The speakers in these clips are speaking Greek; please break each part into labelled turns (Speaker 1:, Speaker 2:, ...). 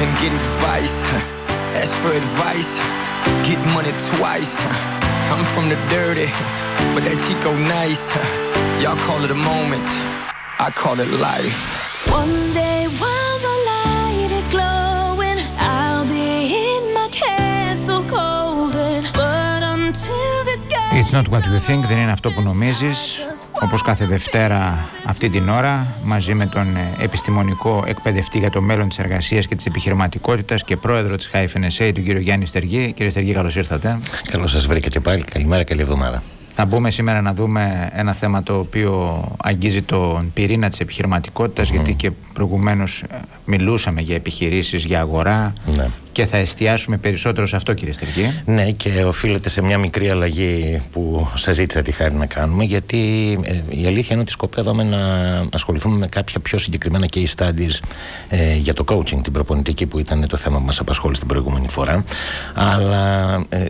Speaker 1: and get advice. Ask for advice, get money twice. I'm from the dirty, but that Chico nice. Y'all call it a moment, I call it life.
Speaker 2: One day while the light is glowing, I'll be in my castle golden. But until the
Speaker 3: It's not what you think, δεν είναι αυτό που νομίζεις. Όπως κάθε Δευτέρα αυτή την ώρα, μαζί με τον ε, επιστημονικό εκπαιδευτή για το μέλλον της εργασίας και της επιχειρηματικότητας και πρόεδρο της HFNSA, τον κύριο Γιάννη Στεργή. Κύριε Στεργή, καλώς ήρθατε.
Speaker 4: Καλώς σας βρήκα και πάλι. Καλημέρα, καλή εβδομάδα.
Speaker 3: Θα μπούμε σήμερα να δούμε ένα θέμα το οποίο αγγίζει τον πυρήνα της επιχειρηματικότητας γιατί και προηγουμένως ε, μιλούσαμε για επιχειρήσεις, για αγορά
Speaker 4: Ναι.
Speaker 3: Και θα εστιάσουμε περισσότερο σε αυτό κύριε Στεργή.
Speaker 4: Ναι, και οφείλεται σε μια μικρή αλλαγή που σας ζήτησα τη χάρη να κάνουμε, γιατί ε, η αλήθεια είναι ότι σκοπεύαμε να ασχοληθούμε με κάποια πιο συγκεκριμένα case studies ε, για το coaching, την προπονητική που ήταν το θέμα που μας απασχόλησε την προηγούμενη φορά. Αλλά ε,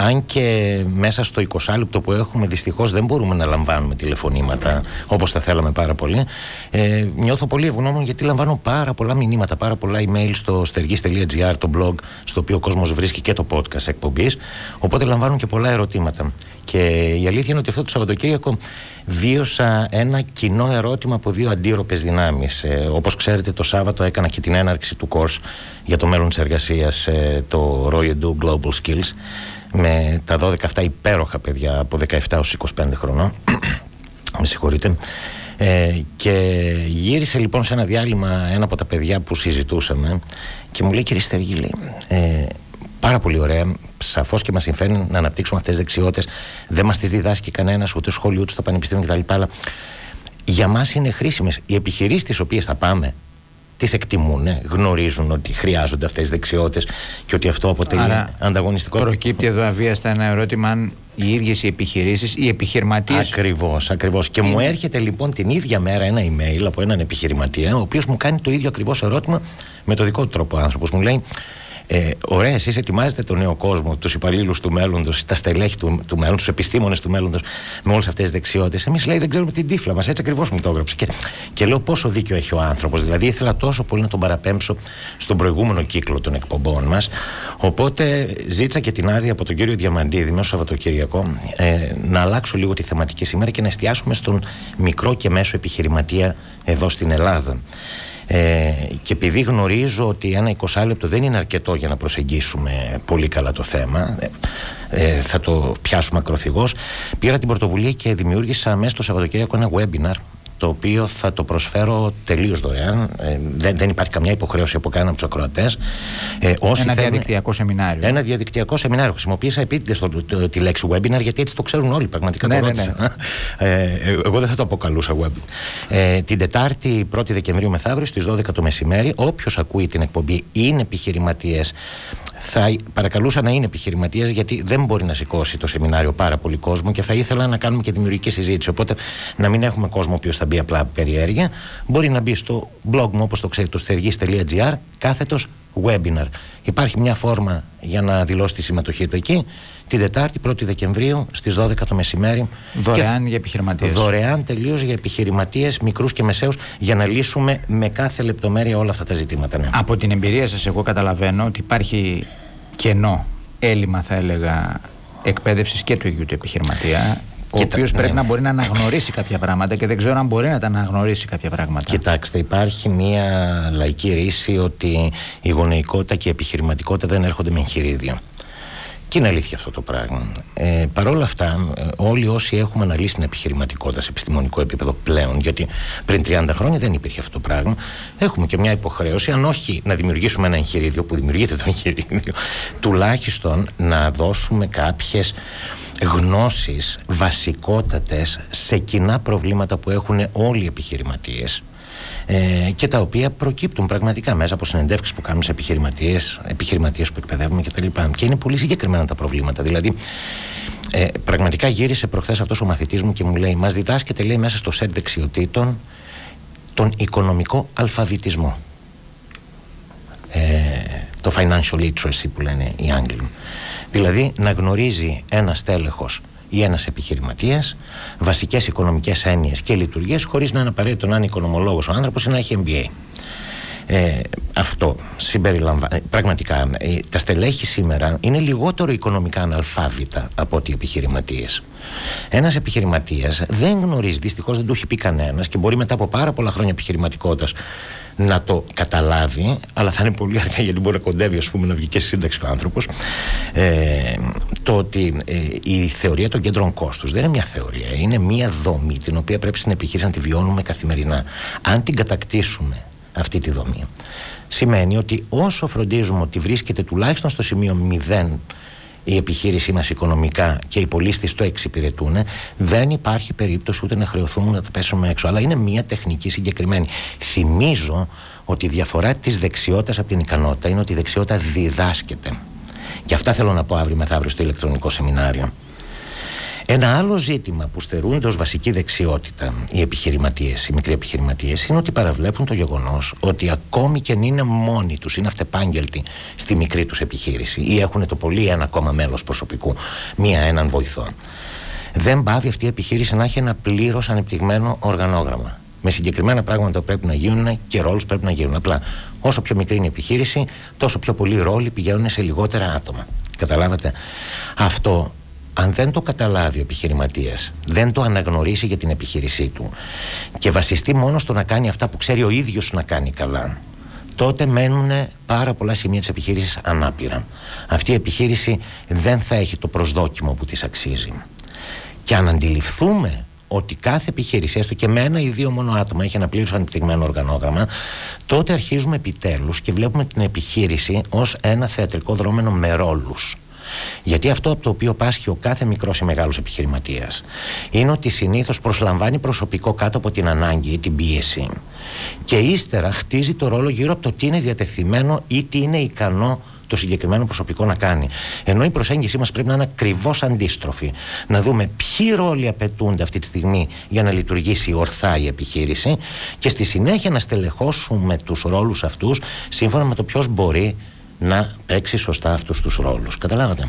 Speaker 4: αν και μέσα στο 20 λεπτό που έχουμε δυστυχώς δεν μπορούμε να λαμβάνουμε τηλεφωνήματα όπως θα θέλαμε πάρα πολύ ε, νιώθω πολύ ευγνώμων γιατί λαμβάνω πάρα πολλά μηνύματα, πάρα πολλά email στο stergis.gr, το blog στο οποίο ο κόσμος βρίσκει και το podcast εκπομπής. Οπότε λαμβάνω και πολλά ερωτήματα. Και η αλήθεια είναι ότι αυτό το Σαββατοκύριακο βίωσα ένα κοινό ερώτημα από δύο αντίρροπες δυνάμεις. Ε, όπως ξέρετε το Σάββατο έκανα και την έναρξη του course για το μέλλον της εργασίας ε, το Roy Edu Global Skills με τα 12 αυτά υπέροχα παιδιά από 17 έως 25 χρονών. Με συγχωρείτε ε, και γύρισε λοιπόν σε ένα διάλειμμα ένα από τα παιδιά που συζητούσαμε και μου λέει κύριε Στεργή λέει, ε, πάρα πολύ ωραία σαφώς και μας συμφέρει να αναπτύξουμε αυτές τις δεξιότητες. Δεν μας τις διδάσκει κανένας ούτε σχολείο ούτε στο πανεπιστήμιο κτλ. Αλλά για μας είναι χρήσιμες. Οι επιχειρήσεις τις οποίες θα πάμε τις εκτιμούν, γνωρίζουν ότι χρειάζονται αυτές τις δεξιότητες και ότι αυτό αποτελεί
Speaker 3: Άρα,
Speaker 4: ανταγωνιστικό.
Speaker 3: Προκύπτει εδώ αβίαστα ένα ερώτημα αν οι ίδιες οι επιχειρήσεις, οι επιχειρηματίες
Speaker 4: Ακριβώς, ακριβώς. Και μου έρχεται λοιπόν την ίδια μέρα ένα email από έναν επιχειρηματία, ο οποίος μου κάνει το ίδιο ακριβώς ερώτημα με το δικό του τρόπο άνθρωπος. Μου λέει, ε, ωραία, εσείς ετοιμάζετε τον νέο κόσμο, τους υπαλλήλους του μέλλοντος, τα στελέχη του, του μέλλοντος, τους επιστήμονες του μέλλοντος με όλες αυτές τις δεξιότητες. Εμείς λέει δεν ξέρουμε την τύφλα μας. Έτσι ακριβώς μου το έγραψε. Και, και λέω πόσο δίκιο έχει ο άνθρωπος. Δηλαδή ήθελα τόσο πολύ να τον παραπέμψω στον προηγούμενο κύκλο των εκπομπών μας. Οπότε ζήτησα και την άδεια από τον κύριο Διαμαντίδη μέσα στο Σαββατοκύριακο ε, να αλλάξω λίγο τη θεματική σήμερα και να εστιάσουμε στον μικρό και μέσο επιχειρηματία εδώ στην Ελλάδα. Ε, και επειδή γνωρίζω ότι ένα 20 λεπτό δεν είναι αρκετό για να προσεγγίσουμε πολύ καλά το θέμα, ε, ε, θα το πιάσουμε ακροθυγώς, πήρα την πρωτοβουλία και δημιούργησα μέσα στο Σαββατοκύριακο ένα webinar το οποίο θα το προσφέρω τελείως δωρεάν. Ε, δεν, δεν υπάρχει καμιά υποχρέωση από κανέναν από τους ακροατές. Ε, όσοι
Speaker 3: ένα
Speaker 4: θέλουν-
Speaker 3: διαδικτυακό σεμινάριο.
Speaker 4: ένα διαδικτυακό σεμινάριο. Χρησιμοποίησα επίτηδες τη λέξη webinar γιατί έτσι το ξέρουν όλοι. Πραγματικά
Speaker 3: Ναι,
Speaker 4: το
Speaker 3: ναι,
Speaker 4: ρώτησα. Ε, εγώ δεν θα το αποκαλούσα web. Ε, την Τετάρτη 1η Δεκεμβρίου μεθαύριο στις 12 το μεσημέρι, όποιος ακούει την εκπομπή είναι επιχειρηματίες. Θα παρακαλούσα να είναι επιχειρηματίες γιατί δεν μπορεί να σηκώσει το σεμινάριο πάρα πολύ κόσμο και θα ήθελα να κάνουμε και δημιουργική συζήτηση. Οπότε να μην έχουμε κόσμο ο οποίος θα μπει απλά από περιέργεια. Μπορεί να μπει στο blog μου όπως το ξέρει το στεργή.gr κάθετος webinar. Υπάρχει μια φόρμα για να δηλώσει τη συμμετοχή του εκεί την Τετάρτη 1η Δεκεμβρίου στις 12 το μεσημέρι.
Speaker 3: Δωρεάν
Speaker 4: Και-
Speaker 3: για επιχειρηματίες.
Speaker 4: Δωρεάν τελείως για επιχειρηματίες μικρούς και μεσαίους για να λύσουμε με κάθε λεπτομέρεια όλα αυτά τα ζητήματα. Ναι.
Speaker 3: Από την εμπειρία σας εγώ καταλαβαίνω ότι υπάρχει κενό, έλλειμμα θα έλεγα, εκπαίδευσης και του ίδιου του επιχειρηματία, ο
Speaker 4: Κοίτα,
Speaker 3: οποίος πρέπει
Speaker 4: ναι.
Speaker 3: να μπορεί να αναγνωρίσει κάποια πράγματα και δεν ξέρω αν μπορεί να τα αναγνωρίσει κάποια πράγματα.
Speaker 4: Κοιτάξτε, υπάρχει μια λαϊκή ρίση ότι η γονεϊκότητα και η επιχειρηματικότητα δεν έρχονται με εγχειρίδιο. Και είναι αλήθεια αυτό το πράγμα. Ε, Παρ' όλα αυτά, ε, όλοι όσοι έχουμε αναλύσει την επιχειρηματικότητα σε επιστημονικό επίπεδο πλέον, γιατί πριν 30 χρόνια δεν υπήρχε αυτό το πράγμα, έχουμε και μια υποχρέωση, αν όχι να δημιουργήσουμε ένα εγχειρίδιο που δημιουργείται το εγχειρίδιο, τουλάχιστον να δώσουμε κάποιες γνώσεις βασικότατες σε κοινά προβλήματα που έχουν όλοι οι επιχειρηματίες ε, και τα οποία προκύπτουν πραγματικά μέσα από συνεντεύξεις που κάνουμε σε επιχειρηματίες, επιχειρηματίες που εκπαιδεύουμε κτλ. Και είναι πολύ συγκεκριμένα τα προβλήματα. Δηλαδή, ε, πραγματικά γύρισε προχθές αυτός ο μαθητής μου και μου λέει μας διδάσκεται λέει μέσα στο σετ δεξιοτήτων τον οικονομικό αλφαβητισμό ε, το financial literacy που λένε οι Άγγλοι. Δηλαδή να γνωρίζει ένας τέλεχος ή ένας επιχειρηματίας βασικές οικονομικές έννοιες και λειτουργίες χωρίς να είναι απαραίτητο να είναι οικονομολόγος ο άνθρωπος ή να έχει MBA. Ε, αυτό συμπεριλαμβάνει. Πραγματικά, ε, τα στελέχη σήμερα είναι λιγότερο οικονομικά αναλφάβητα από ότι οι επιχειρηματίες. Ένας επιχειρηματίας δεν γνωρίζει, δυστυχώς δεν του έχει πει κανένας και μπορεί μετά από πάρα πολλά χρόνια επιχειρηματικότητας να το καταλάβει, αλλά θα είναι πολύ αργά γιατί μπορεί να κοντεύει ας πούμε, να βγει και σύνταξη ο άνθρωπος. Ε, το ότι ε, η θεωρία των κέντρων κόστους δεν είναι μια θεωρία, είναι μια δομή την οποία πρέπει στην επιχείρηση να τη βιώνουμε καθημερινά. Αν την κατακτήσουμε αυτή τη δομή, σημαίνει ότι όσο φροντίζουμε ότι βρίσκεται τουλάχιστον στο σημείο 0 η επιχείρησή μας οικονομικά και οι πολίτε το εξυπηρετούν, δεν υπάρχει περίπτωση ούτε να χρεωθούμε να τα πέσουμε έξω. Αλλά είναι μια τεχνική συγκεκριμένη. Θυμίζω ότι η διαφορά της δεξιότητας από την ικανότητα είναι ότι η δεξιότητα διδάσκεται. Και αυτά θέλω να πω αύριο μεθαύριο στο ηλεκτρονικό σεμινάριο. Ένα άλλο ζήτημα που στερούνται ως βασική δεξιότητα οι επιχειρηματίες, οι μικροί επιχειρηματίες, είναι ότι παραβλέπουν το γεγονός ότι ακόμη και αν είναι μόνοι τους, είναι αυτεπάγγελτοι στη μικρή τους επιχείρηση ή έχουν το πολύ ένα ακόμα μέλος προσωπικού, μία έναν βοηθό. Δεν πάβει αυτή η επιχείρηση να έχει ένα πλήρως ανεπτυγμένο οργανόγραμμα. Με συγκεκριμένα πράγματα που πρέπει να γίνουν και ρόλους πρέπει να γίνουν. Απλά όσο πιο μικρή είναι η επιχείρηση, τόσο πιο πολλοί ρόλοι πηγαίνουν σε λιγότερα άτομα. Καταλάβατε; Αυτό αν δεν το καταλάβει ο επιχειρηματίας, δεν το αναγνωρίσει για την επιχείρησή του και βασιστεί μόνο στο να κάνει αυτά που ξέρει ο ίδιος να κάνει καλά, τότε μένουν πάρα πολλά σημεία της επιχείρησης ανάπηρα. Αυτή η επιχείρηση δεν θα έχει το προσδόκιμο που της αξίζει. Και αν αντιληφθούμε ότι κάθε επιχείρηση, έστω και με ένα ή δύο μόνο άτομα, έχει ένα πλήρως ανεπτυγμένο οργανόγραμμα, τότε αρχίζουμε επιτέλους και βλέπουμε την επιχείρηση ως ένα θεατρικό δρόμενο με ρόλους. Γιατί αυτό από το οποίο πάσχει ο κάθε μικρός ή μεγάλος επιχειρηματίας είναι ότι συνήθως προσλαμβάνει προσωπικό κάτω από την ανάγκη ή την πίεση και ύστερα χτίζει το ρόλο γύρω από το τι είναι διατεθειμένο ή τι είναι ικανό το συγκεκριμένο προσωπικό να κάνει. Ενώ η προσέγγιση μας πρέπει να είναι ακριβώς αντίστροφη. Να δούμε ποιοι ρόλοι απαιτούνται αυτή τη στιγμή για να λειτουργήσει ορθά η επιχείρηση και στη συνέχεια να στελεχώσουμε τους ρόλους αυτούς σύμφωνα με το ποιος μπορεί να παίξει σωστά αυτούς τους ρόλους. Καταλάβατε.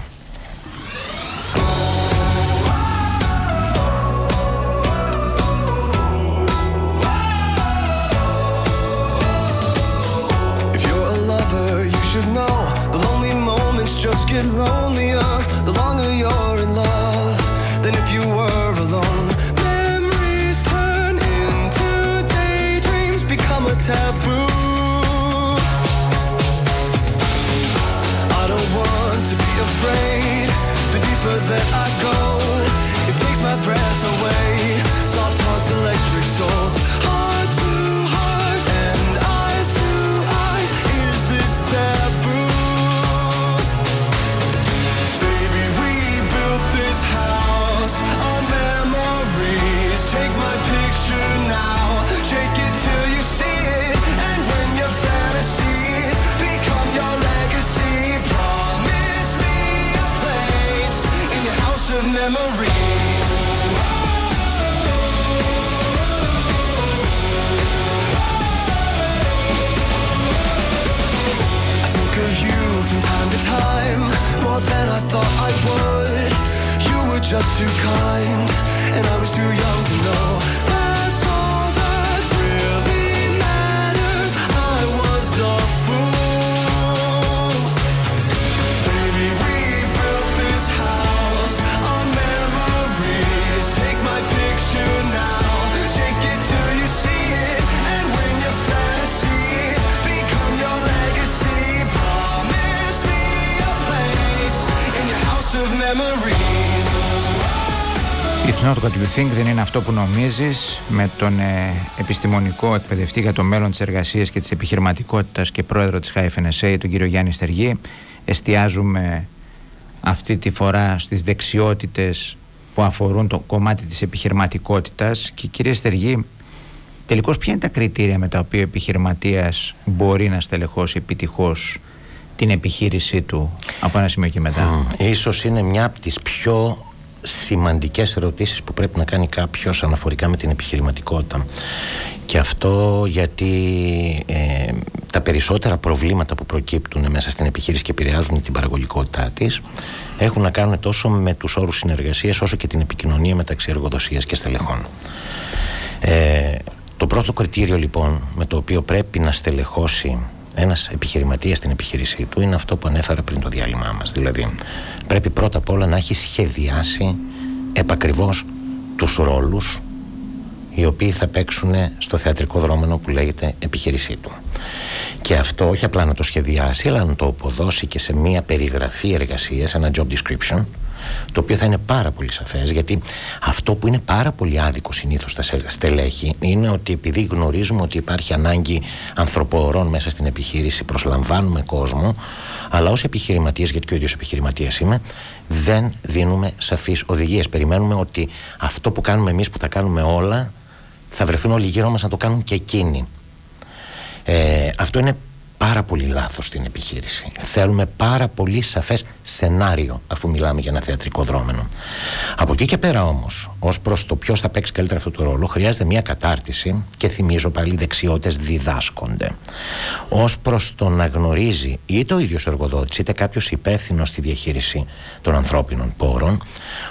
Speaker 5: afraid. The deeper that I go, it takes my breath
Speaker 6: away. Just too kind, what you think δεν είναι αυτό που νομίζεις με τον ε, επιστημονικό εκπαιδευτή για το μέλλον της εργασίας και της επιχειρηματικότητας και πρόεδρο της HFNSA τον κύριο Γιάννη Στεργή εστιάζουμε αυτή τη φορά στις δεξιότητες που αφορούν το κομμάτι της επιχειρηματικότητας και κύριε Στεργή τελικώς ποια είναι τα κριτήρια με τα οποία ο επιχειρηματίας μπορεί να στελεχώσει επιτυχώς την επιχείρησή του από ένα σημείο και μετά;
Speaker 4: Ίσως είναι μια από τις πιο σημαντικές ερωτήσεις που πρέπει να κάνει κάποιος αναφορικά με την επιχειρηματικότητα και αυτό γιατί ε, τα περισσότερα προβλήματα που προκύπτουν μέσα στην επιχείρηση και επηρεάζουν την παραγωγικότητά της έχουν να κάνουν τόσο με τους όρους συνεργασίας όσο και την επικοινωνία μεταξύ εργοδοσίας και στελεχών. Ε, Το πρώτο κριτήριο λοιπόν με το οποίο πρέπει να στελεχώσει ένας επιχειρηματίας στην επιχείρησή του είναι αυτό που ανέφερα πριν το διάλειμμά μας. Δηλαδή πρέπει πρώτα απ' όλα να έχει σχεδιάσει επακριβώς τους ρόλους οι οποίοι θα παίξουν στο θεατρικό δρόμενο που λέγεται επιχείρησή του. Και αυτό όχι απλά να το σχεδιάσει, αλλά να το αποδώσει και σε μια περιγραφή εργασίας, ένα job description, το οποίο θα είναι πάρα πολύ σαφές, γιατί αυτό που είναι πάρα πολύ άδικο συνήθως στα στελέχη είναι ότι επειδή γνωρίζουμε ότι υπάρχει ανάγκη ανθρωπορών μέσα στην επιχείρηση, προσλαμβάνουμε κόσμο, αλλά ως επιχειρηματίες, γιατί και ο ίδιος επιχειρηματίας είμαι, δεν δίνουμε σαφείς οδηγίες. Περιμένουμε ότι αυτό που κάνουμε εμείς που τα κάνουμε όλα, θα βρεθούν όλοι γύρω μας να το κάνουν και εκείνοι. Ε, αυτό είναι πάρα πολύ λάθος στην επιχείρηση. Θέλουμε πάρα πολύ σαφές σενάριο αφού μιλάμε για ένα θεατρικό δρόμενο. Από εκεί και πέρα όμως, ως προς το ποιος θα παίξει καλύτερα αυτό το ρόλο, χρειάζεται μια κατάρτιση και θυμίζω πάλι οι δεξιότητες διδάσκονται. Ως προς το να γνωρίζει είτε ο ίδιος ο εργοδότης είτε κάποιος υπεύθυνος στη διαχείριση των ανθρώπινων πόρων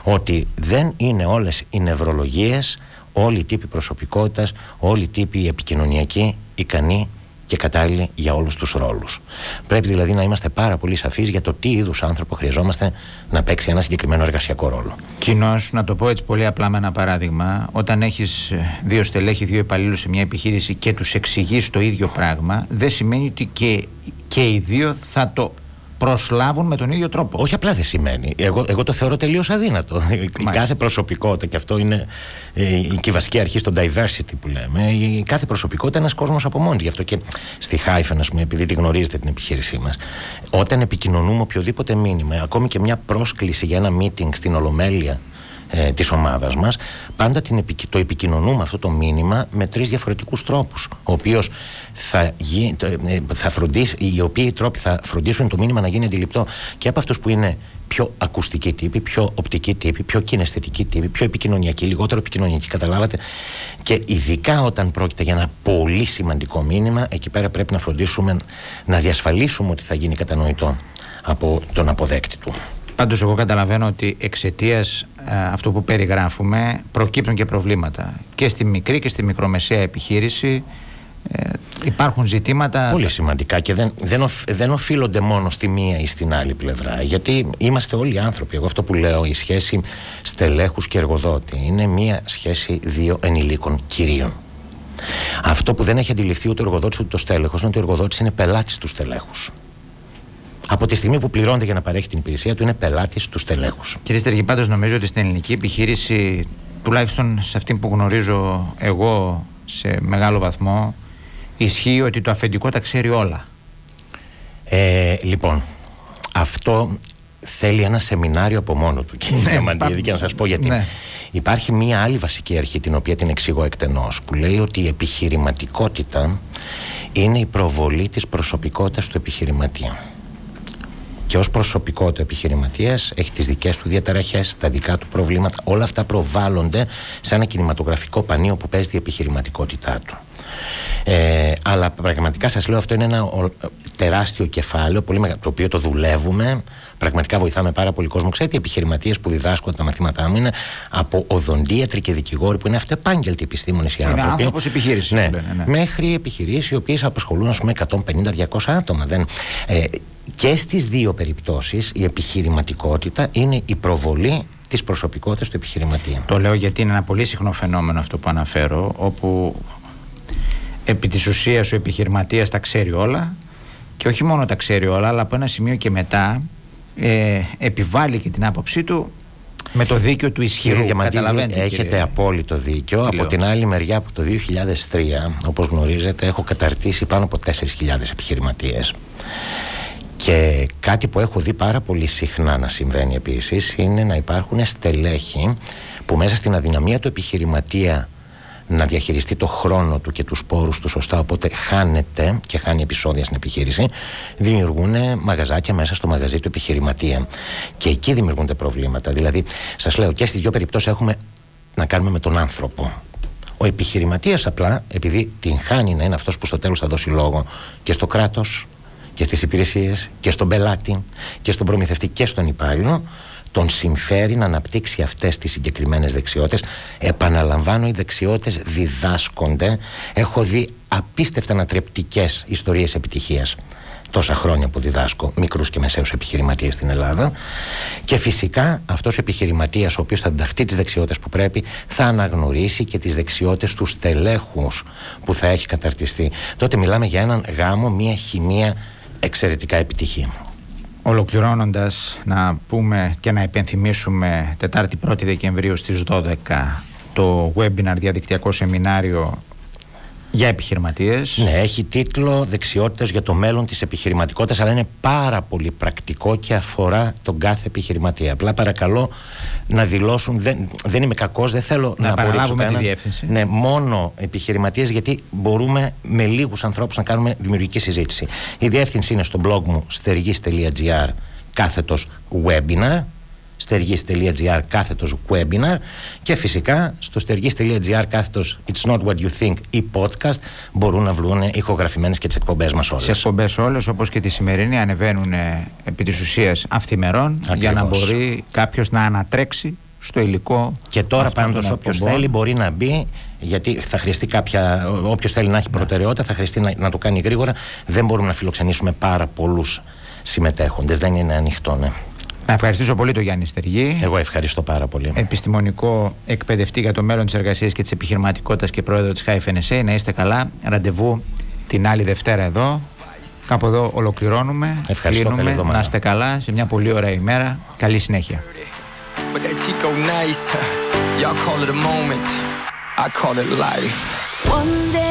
Speaker 4: ότι δεν είναι όλες οι νευρολογίες όλοι οι τύποι προσωπικότητας, όλοι οι τύποι επικοινωνιακοί ικανοί και κατάλληλοι για όλους τους ρόλους. Πρέπει δηλαδή να είμαστε πάρα πολύ σαφείς για το τι είδους άνθρωπο χρειαζόμαστε να παίξει ένα συγκεκριμένο εργασιακό ρόλο.
Speaker 3: Κοινώ, να το πω έτσι πολύ απλά με ένα παράδειγμα, όταν έχεις δύο στελέχη, δύο υπαλλήλους σε μια επιχείρηση και τους εξηγείς το ίδιο πράγμα, δεν σημαίνει ότι και, και οι δύο θα το προσλάβουν με τον ίδιο τρόπο.
Speaker 4: Όχι απλά δεν σημαίνει. Εγώ, εγώ το θεωρώ τελείως αδύνατο. Η κάθε προσωπικότητα, και αυτό είναι ε, η, η βασική αρχή στο diversity που λέμε, η κάθε προσωπικότητα είναι ένας κόσμος από μόνη. Γι' αυτό και στη Χάιφεν, ας πούμε, επειδή τη γνωρίζετε την επιχείρησή μας, όταν επικοινωνούμε οποιοδήποτε μήνυμα, ακόμη και μια πρόσκληση για ένα meeting στην Ολομέλεια ε, της ομάδας μας πάντα την, το επικοινωνούμε αυτό το μήνυμα με τρεις διαφορετικούς τρόπους ο οποίος θα, ε, θα φροντίσει οι οποίοι τρόποι θα φροντίσουν το μήνυμα να γίνει αντιληπτό και από αυτούς που είναι πιο ακουστική τύπη, πιο οπτική τύπη, πιο κιναισθητική τύπη, πιο επικοινωνιακή, λιγότερο επικοινωνιακή, καταλάβατε. Και ειδικά όταν πρόκειται για ένα πολύ σημαντικό μήνυμα, εκεί πέρα πρέπει να φροντίσουμε να διασφαλίσουμε ότι θα γίνει κατανοητό από τον αποδέκτη του.
Speaker 3: Πάντως, εγώ καταλαβαίνω ότι εξαιτίας αυτού που περιγράφουμε προκύπτουν και προβλήματα. Και στη μικρή και στη μικρομεσαία επιχείρηση ε, υπάρχουν ζητήματα.
Speaker 4: Πολύ σημαντικά και δεν, δεν, δεν οφείλονται μόνο στη μία ή στην άλλη πλευρά. Γιατί είμαστε όλοι άνθρωποι. Εγώ αυτό που λέω, η σχέση στελέχους και εργοδότη είναι μία σχέση δύο ενηλίκων κυρίων. Αυτό που δεν έχει αντιληφθεί ούτε ο εργοδότης ούτε το στέλεχος είναι ότι ο εργοδότης είναι πελάτης του στελέχους από τη στιγμή που πληρώνεται για να παρέχει την υπηρεσία του, είναι πελάτης του στελέχους.
Speaker 3: Κύριε Στεργή, πάντως νομίζω ότι στην ελληνική επιχείρηση, τουλάχιστον σε αυτή που γνωρίζω εγώ σε μεγάλο βαθμό, ισχύει ότι το αφεντικό τα ξέρει όλα.
Speaker 4: Ε, λοιπόν, αυτό θέλει ένα σεμινάριο από μόνο του, κύριε ναι, και να σας πω γιατί. Ναι. Υπάρχει μία άλλη βασική αρχή, την οποία την εξηγώ εκτενώς, που λέει ότι η επιχειρηματικότητα είναι η προβολή της προσωπικότητας του επιχειρηματία και ως προσωπικότητα επιχειρηματίας έχει τις δικές του διαταραχές, τα δικά του προβλήματα. Όλα αυτά προβάλλονται σε ένα κινηματογραφικό πανίο που παίζει η επιχειρηματικότητά του. Ε, αλλά πραγματικά σας λέω αυτό είναι ένα τεράστιο κεφάλαιο πολύ μεγα... το οποίο το δουλεύουμε πραγματικά βοηθάμε πάρα πολύ κόσμο ξέρετε οι επιχειρηματίες που διδάσκονται τα μαθήματά μου είναι από οδοντίατροι και δικηγόροι που είναι αυτεπάγγελτοι επιστήμονες οι άνθρωποι
Speaker 3: είναι άνθρωπος επιχείρησης
Speaker 4: ναι, ναι. μέχρι επιχειρήσεις οι οποίες απασχολούν ας πούμε 150-200 άτομα δεν, ε, και στις δύο περιπτώσεις η επιχειρηματικότητα είναι η προβολή της προσωπικότητας του επιχειρηματία.
Speaker 3: Το λέω γιατί είναι ένα πολύ συχνό φαινόμενο αυτό που αναφέρω όπου επί της ουσίας ο επιχειρηματίας τα ξέρει όλα και όχι μόνο τα ξέρει όλα αλλά από ένα σημείο και μετά ε, επιβάλλει και την άποψή του με το δίκαιο του ισχυρού.
Speaker 4: Κύριε έχετε απόλυτο δίκιο. Από την άλλη μεριά, από το 2003, όπως γνωρίζετε, έχω καταρτήσει πάνω από 4.000 επιχειρηματίες. Και κάτι που έχω δει πάρα πολύ συχνά να συμβαίνει επίσης είναι να υπάρχουν στελέχη που μέσα στην αδυναμία του επιχειρηματία να διαχειριστεί το χρόνο του και τους πόρους του σωστά οπότε χάνεται και χάνει επεισόδια στην επιχείρηση δημιουργούν μαγαζάκια μέσα στο μαγαζί του επιχειρηματία. Και εκεί δημιουργούνται προβλήματα. Δηλαδή σας λέω και στις δύο περιπτώσεις έχουμε να κάνουμε με τον άνθρωπο. Ο επιχειρηματίας απλά επειδή την χάνει να είναι αυτός που στο τέλος θα δώσει λόγο και στο κράτος και στις υπηρεσίες και στον πελάτη και στον προμηθευτή και στον υπάλληλο τον συμφέρει να αναπτύξει αυτές τις συγκεκριμένες δεξιότητες επαναλαμβάνω οι δεξιότητες διδάσκονται έχω δει απίστευτα ανατρεπτικές ιστορίες επιτυχίας τόσα χρόνια που διδάσκω μικρούς και μεσαίους επιχειρηματίες στην Ελλάδα. Και φυσικά αυτός ο επιχειρηματίας, ο οποίος θα διδαχτεί τις δεξιότητες που πρέπει, θα αναγνωρίσει και τις δεξιότητες τους στελέχου που θα έχει καταρτιστεί. Τότε μιλάμε για έναν γάμο, μια χημεία εξαιρετικά επιτυχία.
Speaker 3: Ολοκληρώνοντας να πούμε και να υπενθυμίσουμε Τετάρτη 1η Δεκεμβρίου στις 12 το webinar διαδικτυακό σεμινάριο για επιχειρηματίες.
Speaker 4: Ναι, έχει τίτλο Δεξιότητες για το μέλλον της επιχειρηματικότητας, αλλά είναι πάρα πολύ πρακτικό και αφορά τον κάθε επιχειρηματία. Απλά παρακαλώ να δηλώσουν, δεν, δεν είμαι κακός, δεν θέλω
Speaker 3: να,
Speaker 4: να
Speaker 3: παραλάβουμε τη διεύθυνση.
Speaker 4: Ναι, μόνο επιχειρηματίες, γιατί μπορούμε με λίγους ανθρώπους να κάνουμε δημιουργική συζήτηση. Η διεύθυνση είναι στο blog μου στεργή.gr κάθετος webinar στεργής.gr κάθετος webinar και φυσικά στο στεργής.gr κάθετος It's not what you think ή podcast μπορούν να βρουν ηχογραφημένες και τις εκπομπές μας όλες.
Speaker 3: Σε εκπομπές όλες όπως και τη σημερινή ανεβαίνουν ε, επί της ουσίας αυθημερών για να μπορεί κάποιος να ανατρέξει στο υλικό.
Speaker 4: Και τώρα πάντως όποιος θέλει μπορεί να μπει, γιατί θα χρειαστεί κάποια. Όποιος θέλει να έχει ναι. προτεραιότητα, θα χρειαστεί να, να το κάνει γρήγορα. Δεν μπορούμε να φιλοξενήσουμε πάρα πολλούς συμμετέχοντες. Δεν είναι ανοιχτό, ναι.
Speaker 3: Να ευχαριστήσω πολύ τον Γιάννη Στεργή.
Speaker 4: Εγώ ευχαριστώ πάρα πολύ.
Speaker 3: Επιστημονικό εκπαιδευτή για το μέλλον της εργασίας και της επιχειρηματικότητας και πρόεδρο της HFNSA. Να είστε καλά. Ραντεβού την άλλη Δευτέρα εδώ. Κάπου εδώ ολοκληρώνουμε.
Speaker 4: Ευχαριστώ.
Speaker 3: Κλείνουμε. Να είστε καλά σε μια πολύ ωραία ημέρα. Καλή συνέχεια. One